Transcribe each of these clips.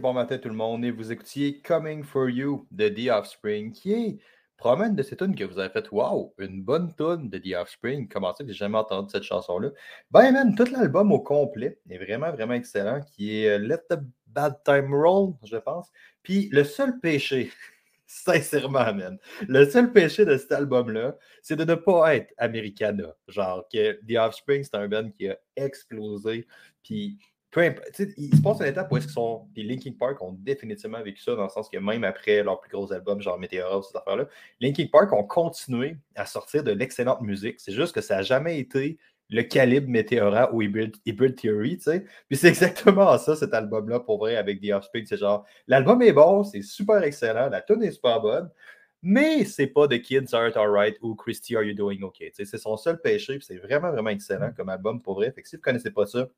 bon matin tout le monde, et vous écoutiez Coming for You de The Offspring, qui est probablement de ces tunes que vous avez fait Wow, une bonne tune de The Offspring. Comment ça j'ai jamais entendu cette chanson-là? Ben, même, tout l'album au complet est vraiment, vraiment excellent, qui est euh, Let the Bad Time Roll, je pense. Puis le seul péché, sincèrement, man, le seul péché de cet album-là, c'est de ne pas être Americana. Genre, que The Offspring, c'est un band qui a explosé. Puis peu il se passe une étape où est-ce qu'ils sont. Les Linkin Park ont définitivement vécu ça, dans le sens que même après leur plus gros album, genre Meteora, ces affaires-là, Linkin Park ont continué à sortir de l'excellente musique. C'est juste que ça n'a jamais été le calibre Meteora ou Hybrid, Theory, tu sais. Puis c'est exactement ça, cet album-là, pour vrai, avec The Offspring. C'est genre, l'album est bon, c'est super excellent, la tune est super bonne, mais c'est pas The Kids Aren't Alright ou Christy Are You Doing OK. C'est son seul péché, puis c'est vraiment, vraiment excellent comme album, pour vrai. Fait que si vous ne connaissez pas ça,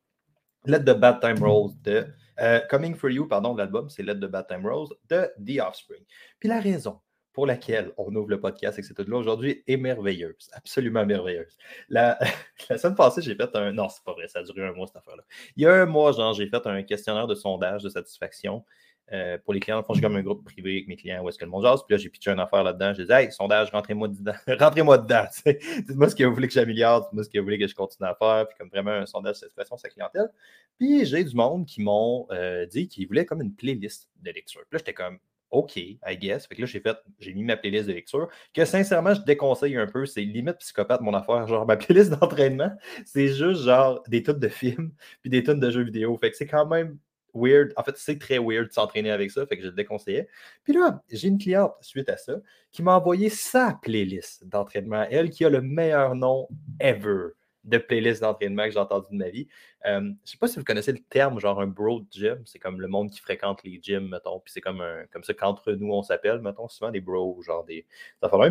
Let the Bad Time Rolls de euh, Coming for You, pardon, l'album, c'est Let the Bad Time Rolls de The Offspring. Puis la raison pour laquelle on ouvre le podcast et que c'est là aujourd'hui est merveilleuse, absolument merveilleuse. La, la semaine passée, j'ai fait un. Non, c'est pas vrai, ça a duré un mois cette affaire-là. Il y a un mois, genre, j'ai fait un questionnaire de sondage de satisfaction euh, pour les clients, j'ai comme un groupe privé avec mes clients où est-ce que le monde jase. Puis là, j'ai pitché une affaire là-dedans. J'ai dit, hey, sondage, rentrez-moi dedans. rentrez-moi dedans. Dites-moi ce que vous voulez que j'améliore. Dites-moi ce que vous voulez que je continue à faire. Puis comme vraiment un sondage de satisfaction sa clientèle. Puis j'ai du monde qui m'ont euh, dit qu'ils voulaient comme une playlist de lecture. Puis là, j'étais comme, OK, I guess. Fait que là, j'ai fait, j'ai mis ma playlist de lecture, que sincèrement, je déconseille un peu. C'est limite psychopathe mon affaire. Genre, ma playlist d'entraînement, c'est juste genre des tonnes de films, puis des tonnes de jeux vidéo. Fait que c'est quand même weird. En fait, c'est très weird de s'entraîner avec ça, fait que je le déconseillais. Puis là, j'ai une cliente suite à ça qui m'a envoyé sa playlist d'entraînement. Elle qui a le meilleur nom ever de playlist d'entraînement que j'ai entendu de ma vie. Euh, je ne sais pas si vous connaissez le terme, genre un bro gym. C'est comme le monde qui fréquente les gyms, mettons. Puis c'est comme, un, comme ça qu'entre nous, on s'appelle, mettons, souvent des bros, genre des.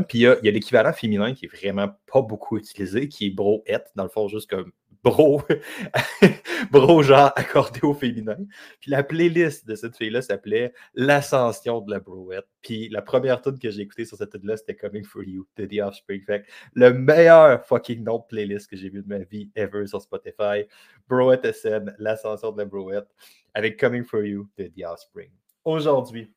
Puis il y a, a l'équivalent féminin qui est vraiment pas beaucoup utilisé, qui est bro dans le fond, juste comme bro, bro genre accordé au féminin. Puis la playlist de cette fille-là s'appelait L'ascension de la brouette. Puis la première tune que j'ai écoutée sur cette tune-là, c'était Coming for You de The Offspring. Fait le meilleur fucking nom de playlist que j'ai vu de ma vie ever sur Spotify. Brouette SN, L'ascension de la brouette, avec Coming for You de The Offspring. Aujourd'hui,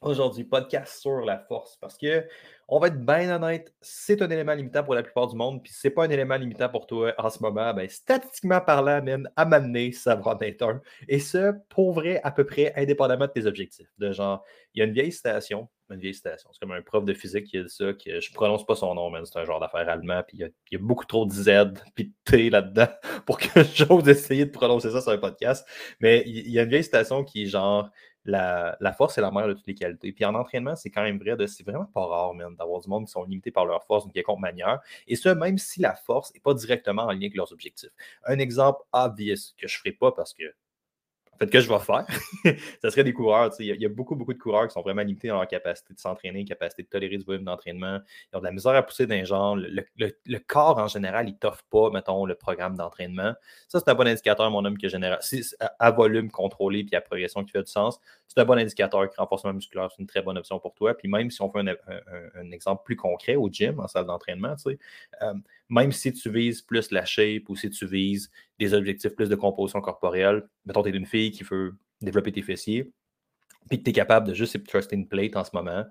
aujourd'hui, podcast sur la force parce que on va être bien honnête, c'est un élément limitant pour la plupart du monde, puis c'est pas un élément limitant pour toi en ce moment, ben, statistiquement parlant, même, à m'amener, ça va en être un. Et ce, pour vrai, à peu près indépendamment de tes objectifs. De genre, il y a une vieille citation, une vieille citation, c'est comme un prof de physique qui a dit ça, que je prononce pas son nom, mais c'est un genre d'affaire allemand, puis il y, a, beaucoup trop de Z puis de T là-dedans pour que j'ose essayer de prononcer ça sur un podcast. Mais il y a une vieille citation qui est genre, la, force est la mère de toutes les qualités. Puis en entraînement, c'est quand même vrai, c'est vraiment pas rare, même, d'avoir du monde qui sont limités par leur force d'une quelconque manière. Et ce, même si la force n'est pas directement en lien avec leurs objectifs. Un exemple obvious que je ne ferai pas parce que fait que je vais faire, ça serait des coureurs. Il y, a beaucoup, beaucoup de coureurs qui sont vraiment limités dans leur capacité de s'entraîner, capacité de tolérer du volume d'entraînement. Ils ont de la misère à pousser d'un genre. Le, corps, en général, il t'offre pas, mettons, le programme d'entraînement. Ça, c'est un bon indicateur, mon homme, que général. à, volume contrôlé puis à progression qui fait du sens, c'est un bon indicateur que renforcement musculaire, c'est une très bonne option pour toi. Puis même si on fait un, exemple plus concret au gym, en salle d'entraînement, euh, même si tu vises plus la shape ou si tu vises des objectifs plus de composition corporelle, mettons, tu es une fille qui veut développer tes fessiers, puis que tu es capable de juste trust in plate en ce moment,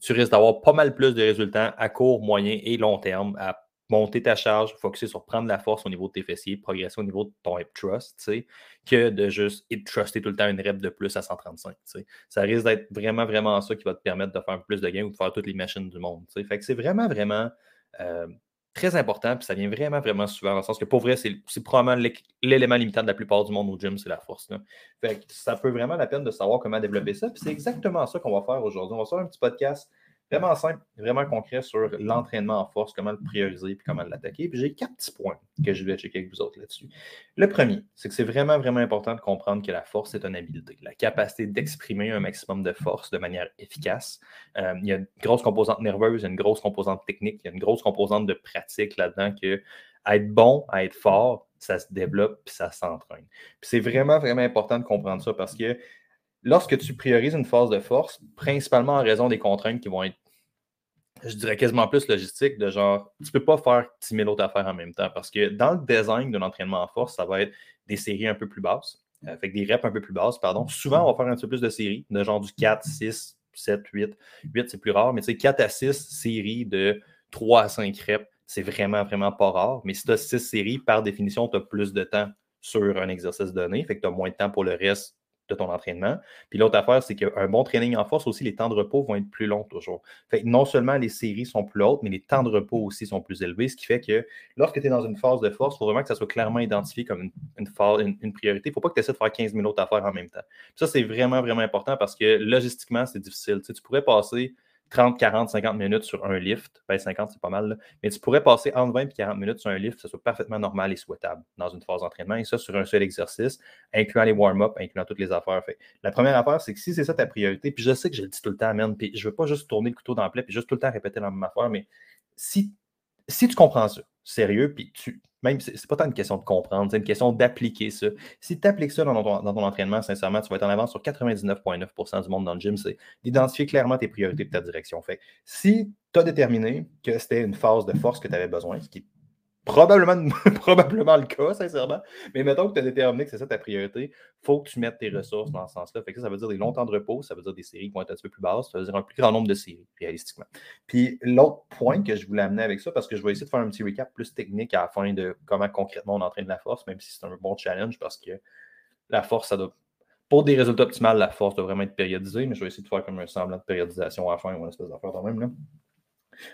tu risques d'avoir pas mal plus de résultats à court, moyen et long terme à monter ta charge, focuser sur prendre la force au niveau de tes fessiers, progresser au niveau de ton hip thrust, que de juste hip truster tout le temps une rep de plus à 135. Ça risque d'être vraiment, vraiment ça qui va te permettre de faire plus de gains ou de faire toutes les machines du monde. Fait que c'est vraiment, vraiment euh, très important, puis ça vient vraiment, vraiment souvent, dans le sens que pour vrai, c'est probablement l'élément limitant de la plupart du monde au gym, c'est la force. Fait ça peut vraiment la peine de savoir comment développer ça. Puis c'est exactement ça qu'on va faire aujourd'hui. On va faire un petit podcast vraiment simple, vraiment concret sur l'entraînement en force, comment le prioriser puis comment l'attaquer. Puis j'ai quatre petits points que je vais checker avec vous autres là-dessus. Le premier, c'est que c'est vraiment, vraiment important de comprendre que la force est une habileté, la capacité d'exprimer un maximum de force de manière efficace. Euh, il y a une grosse composante nerveuse, il y a une grosse composante technique, il y a une grosse composante de pratique là-dedans que être bon, à être fort, ça se développe puis ça s'entraîne. Puis c'est vraiment, vraiment important de comprendre ça parce que lorsque tu priorises une phase de force, principalement en raison des contraintes qui vont être, je dirais quasiment plus logistiques, de genre, tu ne peux pas faire 10 000 autres affaires en même temps parce que dans le design de l'entraînement en force, ça va être des séries un peu plus basses, euh, que des reps un peu plus basses, pardon. Souvent, on va faire un peu plus de séries, de genre du 4, 6, 7, 8. 8, c'est plus rare, mais tu sais, 4 à 6 séries de 3 à 5 reps, c'est vraiment, vraiment pas rare. Mais si tu as 6 séries, par définition, tu as plus de temps sur un exercice donné, fait que tu as moins de temps pour le reste de ton entraînement. Puis l'autre affaire, c'est qu'un bon training en force aussi, les temps de repos vont être plus longs toujours. Fait non seulement les séries sont plus hautes, mais les temps de repos aussi sont plus élevés, ce qui fait que lorsque tu es dans une phase de force, il faut vraiment que ça soit clairement identifié comme une, une, priorité. Il ne faut pas que tu essaies de faire 15 minutes à faire en même temps. ça, c'est vraiment, vraiment important parce que logistiquement, c'est difficile. Tu, tu pourrais passer 30, 40, 50 minutes sur un lift. Ben, 50, c'est pas mal. Mais tu pourrais passer entre 20 et 40 minutes sur un lift, ça soit parfaitement normal et souhaitable dans une phase d'entraînement. Et ça, sur un seul exercice, incluant les warm-up, incluant toutes les affaires. Fait. La première affaire, c'est que si c'est ça ta priorité, puis je sais que je le dis tout le temps, man, puis je veux pas juste tourner le couteau dans le plaie, puis juste tout le temps répéter la même affaire, mais si, si tu comprends ça, sérieux, puis tu, même, c'est pas tant une question de comprendre, c'est une question d'appliquer ça. Si tu appliques ça dans ton, entraînement, sincèrement, tu vas être en avance sur 99,9% du monde dans le gym. C'est d'identifier clairement tes priorités de ta direction. Fait si tu as déterminé que c'était une phase de force que tu avais besoin, ce qui Probablement, probablement le cas, sincèrement. Mais mettons que tu as déterminé que c'est ça ta priorité, il faut que tu mettes tes ressources dans ce sens-là. Fait que ça, veut dire des longs temps de repos, ça veut dire des séries qui vont être un petit peu plus basses, ça veut dire un plus grand nombre de séries, réalistiquement. Puis l'autre point que je voulais amener avec ça, parce que je vais essayer de faire un petit recap plus technique à la fin de comment concrètement on entraîne la force, même si c'est un bon challenge, parce que la force, ça doit. Pour des résultats optimaux, la force doit vraiment être périodisée, mais je vais essayer de faire comme un semblant de périodisation à la fin ou une espèce d'affaire quand même. Là.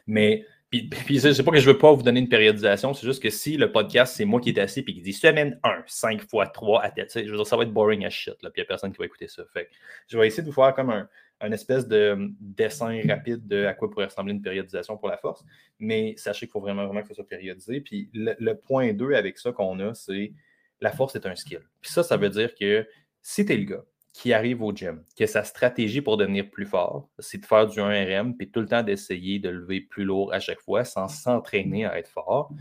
Mais puis, puis c'est pas que je veux pas vous donner une périodisation, c'est juste que si le podcast, c'est moi qui est assis et qui dit semaine 1, 5 fois 3 à tête, je veux dire, ça va être boring as shit, là, puis il n'y a personne qui va écouter ça. Fait je vais essayer de vous faire comme un, espèce de hum, dessin rapide de à quoi pourrait ressembler une périodisation pour la force, mais sachez qu'il faut vraiment, vraiment que ça soit périodisé. Puis le, le point 2 avec ça qu'on a, c'est la force est un skill. Puis ça, ça veut dire que si tu es le gars qui arrive au gym, que sa stratégie pour devenir plus fort, c'est de faire du 1RM, puis tout le temps d'essayer de lever plus lourd à chaque fois sans s'entraîner à être fort,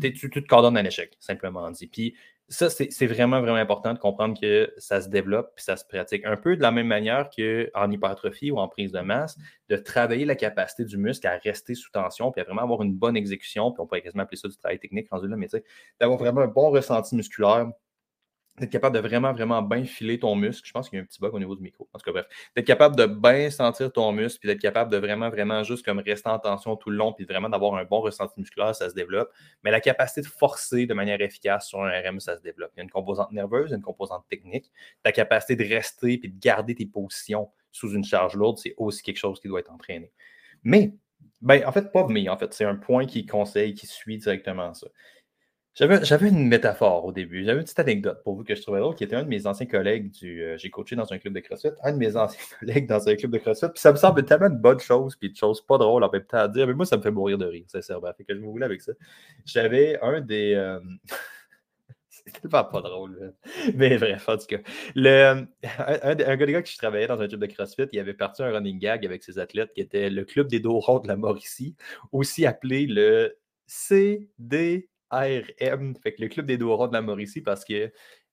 tu, tu te coordonnes un échec, simplement dit. Puis ça, c'est vraiment, vraiment important de comprendre que ça se développe puis ça se pratique. Un peu de la même manière qu'en hypertrophie ou en prise de masse, de travailler la capacité du muscle à rester sous tension puis à vraiment avoir une bonne exécution, puis on pourrait quasiment appeler ça du travail technique rendu là, mais tu sais, d'avoir vraiment un bon ressenti musculaire d'être capable de vraiment, vraiment bien filer ton muscle. Je pense qu'il y a un petit bug au niveau du micro. En tout cas, bref, d'être capable de bien sentir ton muscle, puis d'être capable de vraiment, vraiment juste comme rester en tension tout le long, puis vraiment d'avoir un bon ressenti musculaire, ça se développe. Mais la capacité de forcer de manière efficace sur un RM, ça se développe. Il y a une composante nerveuse, une composante technique. Ta capacité de rester puis de garder tes positions sous une charge lourde, c'est aussi quelque chose qui doit être entraîné. Mais, ben, en fait, pas mais, en fait, c'est un point qui conseille, qui suit directement ça. J'avais une métaphore au début. J'avais une petite anecdote pour vous que je trouvais drôle, qui était un de mes anciens collègues du. Euh, j'ai coaché dans un club de CrossFit, un de mes anciens collègues dans un club de CrossFit. Puis ça me semble tellement une bonne chose, puis une chose pas drôle en même temps à dire. Mais moi, ça me fait mourir de rire, sincèrement. Fait que je me voulais avec ça. J'avais un des. Euh, c'est tellement pas drôle. Mais bref, en tout cas. Le, un, gars, gars qui travaillait dans un club de CrossFit, il avait parti un running gag avec ses athlètes qui était le club des dos ronds de la Mauricie, aussi appelé le CD ARM, fait que le club des dos de la Mauricie, parce que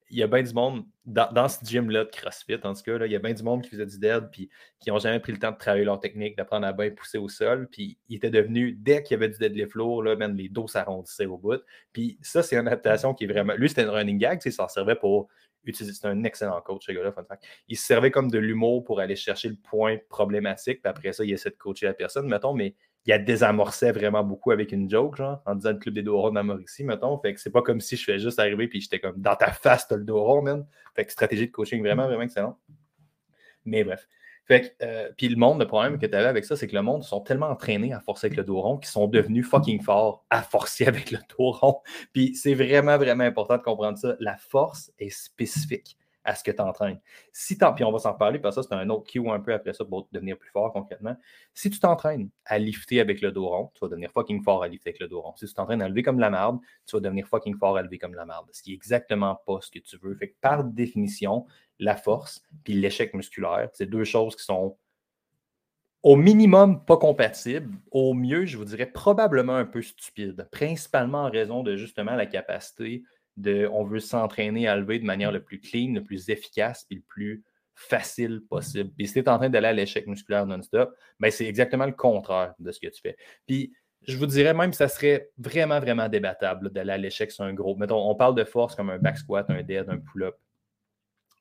il y a bien du monde dans, ce gym-là de CrossFit, en tout cas, il y a bien du monde qui faisait du dead, puis qui n'ont jamais pris le temps de travailler leur technique, d'apprendre à bien pousser au sol, puis ils étaient devenus, dès qu'il y avait du deadlift lourd, là, même les dos s'arrondissaient au bout. Puis ça, c'est une adaptation qui est vraiment. Lui, c'était un running gag, ça s'en servait pour utiliser. C'est un excellent coach, ce gars-là. Il se servait comme de l'humour pour aller chercher le point problématique, puis après ça, il essaie de coacher la personne, mettons, mais il a désamorçait vraiment beaucoup avec une joke, genre, en disant le club des dos ronds Mauricie, mettons. Fait que c'est pas comme si je fais juste arriver puis j'étais comme dans ta face, t'as le dos rond, man. Fait que stratégie de coaching vraiment, vraiment excellent. Mais bref. Fait que, euh, puis le monde, le problème que tu avais avec ça, c'est que le monde sont tellement entraînés à forcer avec le dos rond qu'ils sont devenus fucking forts à forcer avec le dos rond. Puis c'est vraiment, vraiment important de comprendre ça. La force est spécifique à ce que tu entraînes. Si puis on va s'en parler, parce que ça, c'est un autre cue un peu après ça pour devenir plus fort concrètement. Si tu t'entraînes à lifter avec le dos rond, tu vas devenir fucking fort à lifter avec le dos rond. Si tu t'entraînes à lever comme la merde, tu vas devenir fucking fort à lever comme la merde. Ce qui est exactement pas ce que tu veux. Fait que par définition, la force puis l'échec musculaire, c'est deux choses qui sont au minimum pas compatibles, au mieux, je vous dirais probablement un peu stupides, principalement en raison de justement la capacité on veut s'entraîner à lever de manière le plus clean, le plus efficace et le plus facile possible. Puis si tu es en train d'aller à l'échec musculaire non-stop, ben c'est exactement le contraire de ce que tu fais. Puis je vous dirais même que ça serait vraiment, vraiment débattable d'aller à l'échec sur un gros. Mettons, on parle de force comme un back squat, un dead, un pull-up.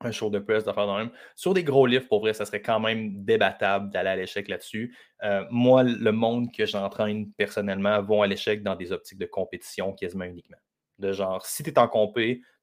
un show de press, faire dans même. Sur des gros livres, pour vrai, ça serait quand même débattable d'aller à l'échec là-dessus. Euh, moi, le monde que j'entraîne personnellement vont à l'échec dans des optiques de compétition quasiment uniquement. De genre, si tu es en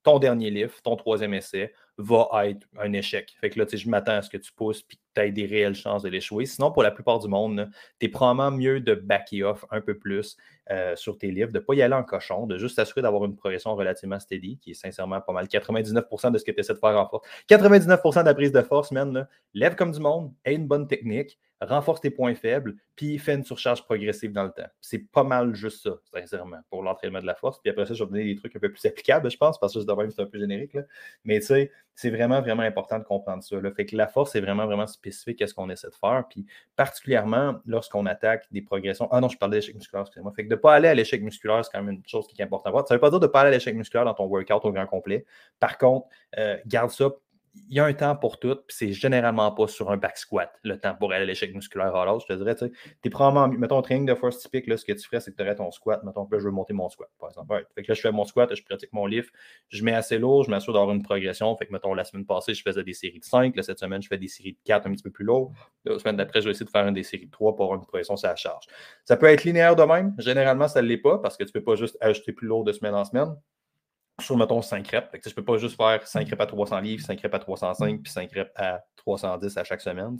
ton dernier livre, ton troisième essai, va être un échec. Fait que là, tu sais, je m'attends à ce que tu pousses et que tu aies des réelles chances de l'échouer. Sinon, pour la plupart du monde, tu es probablement mieux de backer off un peu plus euh, sur tes livres, de ne pas y aller en cochon, de juste s'assurer d'avoir une progression relativement steady, qui est sincèrement pas mal. 99% de ce que tu essaies de faire en force. 99% de la prise de force, man, lève comme du monde, aie une bonne technique, renforce tes points faibles, puis fais une surcharge progressive dans le temps. C'est pas mal juste ça, sincèrement, pour l'entraînement de la force. Puis après ça, je vais donner des trucs un peu plus applicables, je pense, parce que de c'est un peu générique. Mais tu sais, c'est vraiment, vraiment important de comprendre ça. Là. Fait que la force est vraiment, vraiment spécifique à ce qu'on essaie de faire. Puis particulièrement lorsqu'on attaque des progressions. Ah non, je parlais d'échec musculaire, excusez-moi. Fait que de ne pas aller à l'échec musculaire, c'est quand même une chose qui est importante à voir. Ça ne veut pas dire de ne pas aller à l'échec musculaire dans ton workout au grand complet. Par contre, euh, garde ça il y a un temps pour tout, puis c'est généralement pas sur un back squat, le temps pour aller à l'échec musculaire à l'autre. Je te dirais, tu es probablement, mettons, un training de force typique, là, ce que tu ferais, c'est que tu aurais ton squat. Mettons, là, je veux monter mon squat, par exemple. Fait que là, je fais mon squat, je pratique mon lift, je mets assez lourd, je m'assure d'avoir une progression. Fait que, mettons, la semaine passée, je faisais des séries de 5. Là, cette semaine, je fais des séries de 4 un petit peu plus lourd. La semaine d'après, je vais essayer de faire une des séries de 3 pour avoir une progression sur la charge. Ça peut être linéaire de même. Généralement, ça ne l'est pas parce que tu peux pas juste ajouter plus lourd de semaine en semaine sur, mettons, 5 reps. je ne peux pas juste faire 5 reps à 300 livres, 5 reps à 305, puis 5 reps à 310 à chaque semaine.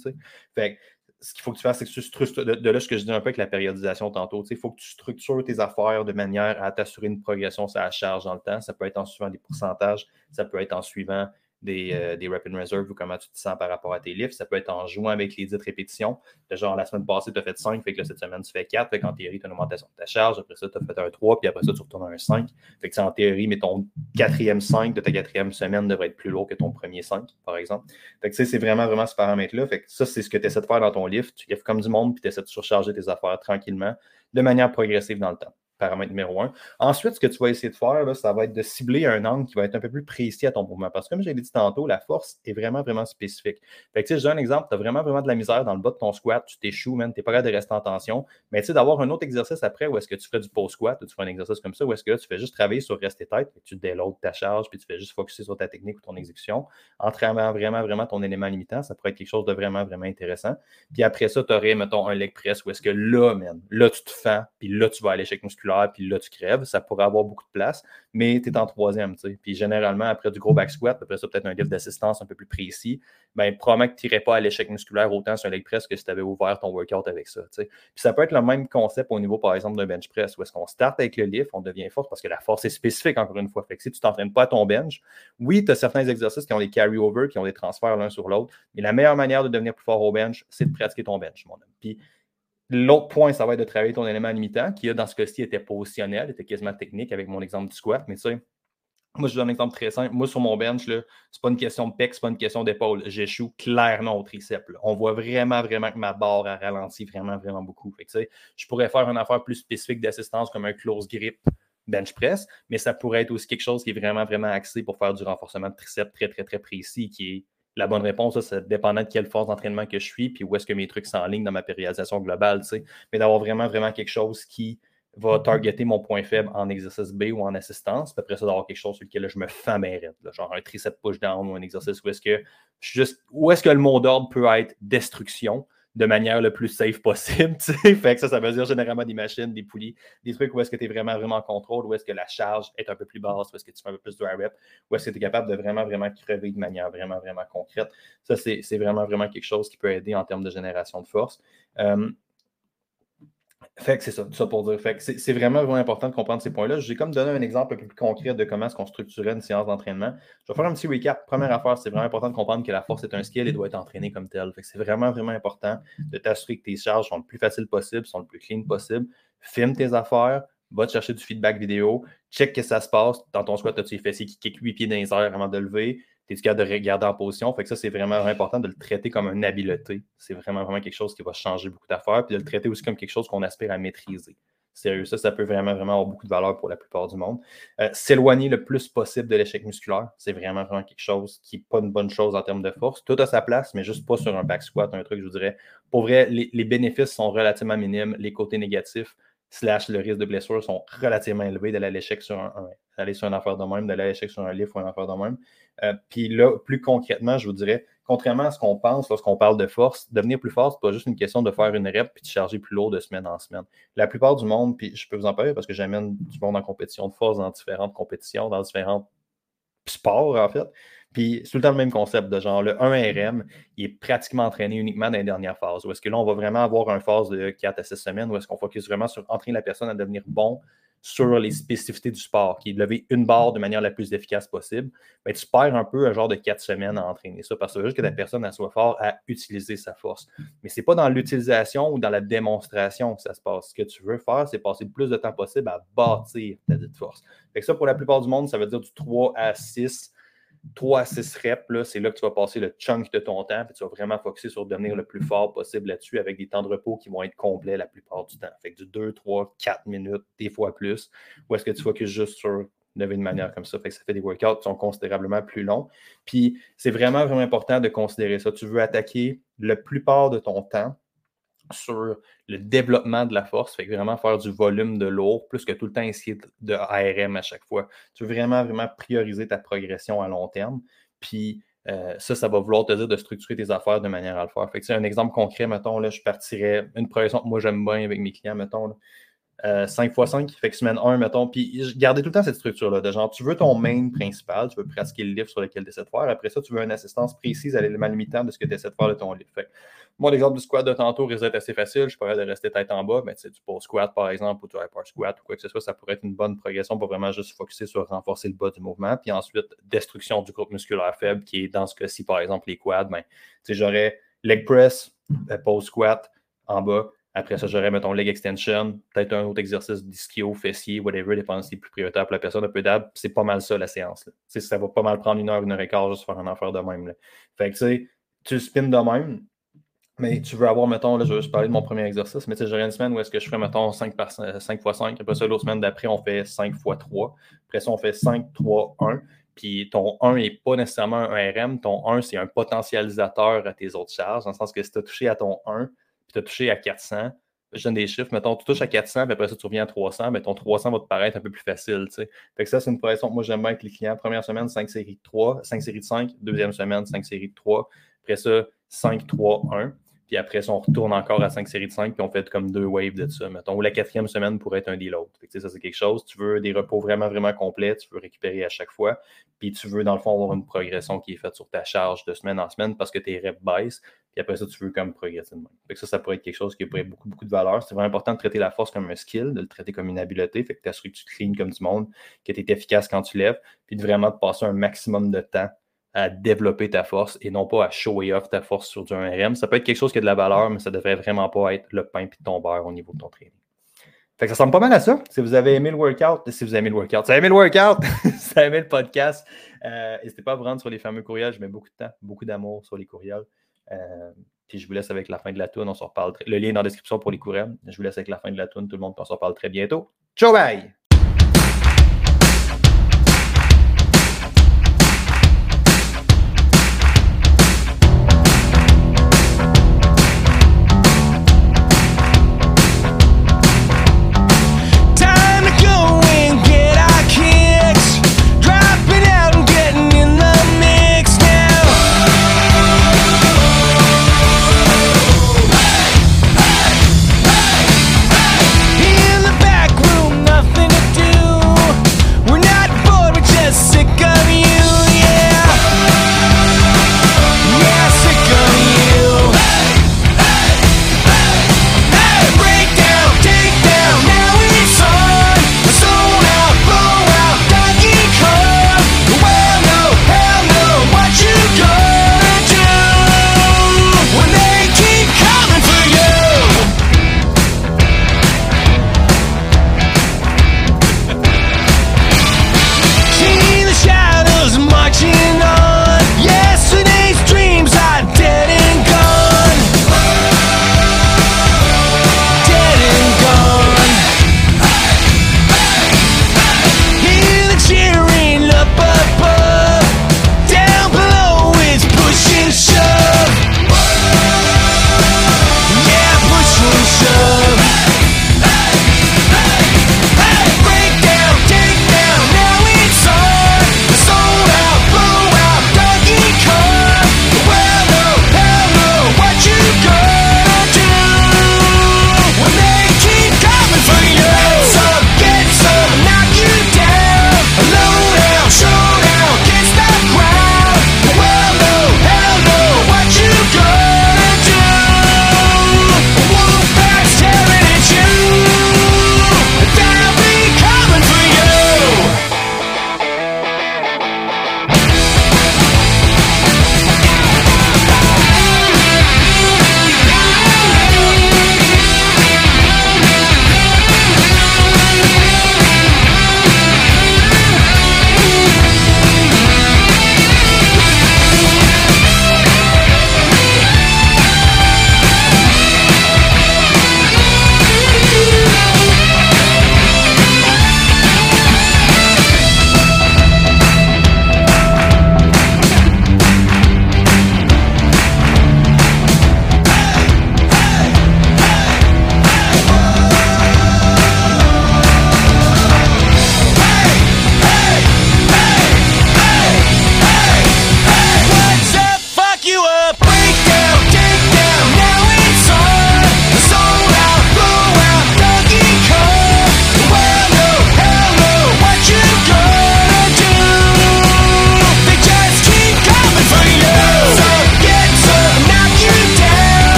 Fait ce qu'il faut que tu fasses, c'est que tu structures, de, là ce que je dis un peu avec la périodisation tantôt, il faut que tu structures tes affaires de manière à t'assurer une progression sur la charge dans le temps. Ça peut être en suivant des pourcentages, ça peut être en suivant des, euh, des rep and reserve ou comment tu te sens par rapport à tes lifts. Ça peut être en jouant avec les dites répétitions. genre, la semaine passée, tu as fait 5, fait que cette semaine, tu fais 4. Fait qu'en théorie, tu as une augmentation de ta charge. Après ça, tu as fait un 3, puis après ça, tu retournes à un 5. Fait que en théorie, mais ton quatrième 5 de ta quatrième semaine devrait être plus lourd que ton premier 5, par exemple. Fait que c'est vraiment, vraiment ce paramètre-là. Fait que ça, c'est ce que tu essaies de faire dans ton lift. Tu lifts comme du monde, puis tu essaies de surcharger tes affaires tranquillement, de manière progressive dans le temps paramètre numéro un. Ensuite, ce que tu vas essayer de faire, là, ça va être de cibler un angle qui va être un peu plus précis à ton mouvement. Parce que comme j'ai dit tantôt, la force est vraiment, vraiment spécifique. Fait que, tu sais, je donne un exemple, tu as vraiment, vraiment de la misère dans le bas de ton squat, tu t'échoues, man, tu n'es pas capable de rester en tension. Mais tu sais, d'avoir un autre exercice après où est-ce que tu ferais du post squat, tu fais un exercice comme ça, où est-ce que tu fais juste travailler sur rester tête, tu déloads ta charge, puis tu fais juste focuser sur ta technique ou ton exécution, en travaillant vraiment, vraiment ton élément limitant, ça pourrait être quelque chose de vraiment, vraiment intéressant. Puis après ça, tu aurais, mettons, un leg press où est-ce que là, man, là, tu te fends, puis là, tu vas à l'échec musculaire, puis là, tu crées ça pourrait avoir beaucoup de place, mais tu es en troisième. Puis généralement, après du gros back squat, après ça, peut-être un lift d'assistance un peu plus précis, ben, probablement que tu n'irais pas à l'échec musculaire autant sur un leg press que si tu avais ouvert ton workout avec ça. Puis ça peut être le même concept au niveau, par exemple, d'un bench press, où est-ce qu'on start avec le lift, on devient fort parce que la force est spécifique, encore une fois. Fait que si tu ne t'entraînes pas à ton bench, oui, tu as certains exercices qui ont des carry-over, qui ont des transferts l'un sur l'autre, mais la meilleure manière de devenir plus fort au bench, c'est de pratiquer ton bench, mon homme. Puis L'autre point, ça va être de travailler ton élément limitant, qui, dans ce cas-ci, était positionnel, était quasiment technique avec mon exemple du squat. Mais tu sais, moi, je donne un exemple très simple. Moi, sur mon bench, ce n'est pas une question de pec, ce n'est pas une question d'épaule. J'échoue clairement au triceps. On voit vraiment, vraiment que ma barre a ralenti vraiment, vraiment beaucoup. Fait que, je pourrais faire une affaire plus spécifique d'assistance comme un close grip bench press, mais ça pourrait être aussi quelque chose qui est vraiment, vraiment axé pour faire du renforcement de triceps très, très, très précis, qui est la bonne réponse, ça, c'est dépendant de quelle force d'entraînement que je suis, puis où est-ce que mes trucs s'enlignent dans ma périodisation globale, tu sais. Mais d'avoir vraiment, vraiment quelque chose qui va mm-hmm. targeter mon point faible en exercice B ou en assistance, puis après ça, d'avoir quelque chose sur lequel je me mérite, genre un tricep push-down ou un exercice où est-ce que juste où est-ce que le mot d'ordre peut être destruction, de manière le plus safe possible. Fait que ça, ça veut dire généralement des machines, des poulies, des trucs où est-ce que tu es vraiment, vraiment en contrôle, où est-ce que la charge est un peu plus basse, où est-ce que tu fais un peu plus de rep, où est-ce que tu es capable de vraiment, vraiment crever de manière vraiment, vraiment concrète. Ça, c'est vraiment, vraiment quelque chose qui peut aider en termes de génération de force. Euh, fait que c'est ça, ça pour dire. Fait que c'est vraiment, vraiment important de comprendre ces points-là. J'ai comme donné un exemple un peu plus concret de comment est-ce qu'on structurait une séance d'entraînement. Je vais faire un petit recap. Première affaire, c'est vraiment important de comprendre que la force est un skill et doit être entraîné comme tel. Fait que c'est vraiment, vraiment important de t'assurer que tes charges sont le plus faciles possible, sont le plus clean possible. Filme tes affaires, va te chercher du feedback vidéo, check que ça se passe. Dans ton squat, as-tu les fessiers qui kick 8 pieds dans les airs avant de lever? Es capable de regarder en position? Fait que ça, c'est vraiment important de le traiter comme un habileté. C'est vraiment, vraiment quelque chose qui va changer beaucoup d'affaires, puis de le traiter aussi comme quelque chose qu'on aspire à maîtriser. Sérieux, ça, ça peut vraiment, vraiment avoir beaucoup de valeur pour la plupart du monde. Euh, s'éloigner le plus possible de l'échec musculaire, c'est vraiment, vraiment quelque chose qui n'est pas une bonne chose en termes de force. Tout a sa place, mais juste pas sur un back squat, un truc, je vous dirais. Pour vrai, les bénéfices sont relativement minimes. Les côtés négatifs, slash le risque de blessure sont relativement élevés d'aller à l'échec sur un, sur une affaire de même, d'aller à l'échec sur un livre ou une affaire de même. Euh, puis là, plus concrètement, je vous dirais, contrairement à ce qu'on pense lorsqu'on parle de force, devenir plus fort, c'est pas juste une question de faire une rep puis de charger plus lourd de semaine en semaine. La plupart du monde, puis je peux vous en parler parce que j'amène du monde en compétition de force dans différentes compétitions, dans différents sports, en fait. Puis c'est tout le temps le même concept de genre le 1RM, il est pratiquement entraîné uniquement dans les dernières phases. Ou est-ce que là, on va vraiment avoir une phase de 4 à 6 semaines ou est-ce qu'on focus vraiment sur entraîner la personne à devenir bon sur les spécificités du sport, qui est de lever une barre de manière la plus efficace possible, ben, tu perds un peu un genre de 4 semaines à entraîner ça parce que juste que la personne elle soit forte à utiliser sa force. Mais ce n'est pas dans l'utilisation ou dans la démonstration que ça se passe. Ce que tu veux faire, c'est passer le plus de temps possible à bâtir ta dite force. Fait que ça, pour la plupart du monde, ça veut dire du 3 à 6 3 à 6 reps, c'est là que tu vas passer le chunk de ton temps, puis tu vas vraiment focuser sur devenir le plus fort possible là-dessus avec des temps de repos qui vont être complets la plupart du temps. Fait que du 2, 3, 4 minutes, des fois plus. Ou est-ce que tu focuses juste sur lever de manière comme ça? Fait que ça fait des workouts qui sont considérablement plus longs. Puis c'est vraiment, vraiment important de considérer ça. Tu veux attaquer la plupart de ton temps sur le développement de la force, fait vraiment faire du volume de lourd, plus que tout le temps essayer de ARM à chaque fois. Tu veux vraiment, vraiment prioriser ta progression à long terme. Puis euh, ça, ça va vouloir te dire de structurer tes affaires de manière à le faire. Fait que c'est un exemple concret, mettons, là, je partirais une progression que moi j'aime bien avec mes clients, mettons. 5 x 5, fait que semaine 1, mettons. Puis gardez tout le temps cette structure-là, de genre, tu veux ton main principal, tu veux pratiquer le livre sur lequel tu essaies de faire. Après ça, tu veux une assistance précise à l'élément limitant de ce que tu essaies de faire de ton livre. Fait moi, l'exemple du squat de tantôt risque d'être assez facile. Je pourrais de rester tête en bas, mais tu poses squat, par exemple, ou tu hyper squat ou quoi que ce soit, ça pourrait être une bonne progression pour vraiment juste focuser sur renforcer le bas du mouvement. Puis ensuite, destruction du groupe musculaire faible, qui est dans ce cas-ci, par exemple, les quads. Ben, j'aurais leg press, euh, pose squat en bas, après ça, j'aurais, mettons, leg extension, peut-être un autre exercice d'ischio, fessier, whatever, dépendant si c'est plus prioritaire pour la personne, un peu d'ab. C'est pas mal ça, la séance. Ça va pas mal prendre une heure, une heure et quart juste faire un affaire de même. Fait que, tu sais, tu spins de même, mais tu veux avoir, mettons, là, je vais juste parler de mon premier exercice, mais tu sais, j'aurais une semaine où est-ce que je ferais, mettons, 5 par 5 x 5. Après ça, l'autre semaine d'après, on fait 5 x 3. Après ça, on fait 5, 3, 1. Puis ton 1 n'est pas nécessairement un RM. Ton 1, c'est un potentialisateur à tes autres charges, dans le sens que si tu as touché à ton 1, tu as touché à 400, je donne des chiffres, mettons, tu touches à 400, puis après ça, tu reviens à 300, mais ton 300 va te paraître un peu plus facile, ça, c'est une progression que moi, j'aime bien avec les clients. Première semaine, 5 séries de 3, 5 séries de 5. Deuxième semaine, 5 séries de 3. Après ça, 5, 3, 1. Puis après on retourne encore à 5 séries de 5, puis on fait comme deux waves de ça, mettons. Ou la quatrième semaine pourrait être un deload. Fait ça, c'est quelque chose. Tu veux des repos vraiment, vraiment complets, tu veux récupérer à chaque fois, puis tu veux, dans le fond, avoir une progression qui est faite sur ta charge de semaine en semaine parce que tes reps baissent, puis après ça, tu veux comme progresser de même. Ça, ça pourrait être quelque chose qui pourrait beaucoup, beaucoup de valeur. C'est vraiment important de traiter la force comme un skill, de le traiter comme une habileté, fait que tu que tu clean comme du monde, que tu es efficace quand tu lèves, puis de vraiment te passer un maximum de temps à développer ta force et non pas à show off ta force sur du 1RM. Ça peut être quelque chose qui a de la valeur, mais ça ne devrait vraiment pas être le pain et ton beurre au niveau de ton training. Fait que ça ressemble pas mal à ça. Si vous avez aimé le workout, si vous avez aimé le workout, si vous avez aimé le workout, si vous avez aimé le podcast, euh, n'hésitez pas à vous rendre sur les fameux courriels. Je mets beaucoup de temps, beaucoup d'amour sur les courriels. Euh, puis je vous laisse avec la fin de la tourne. On se reparle. Le lien est dans la description pour les courriels. Je vous laisse avec la fin de la tourne. Tout le monde, on se reparle très bientôt. Ciao, bye!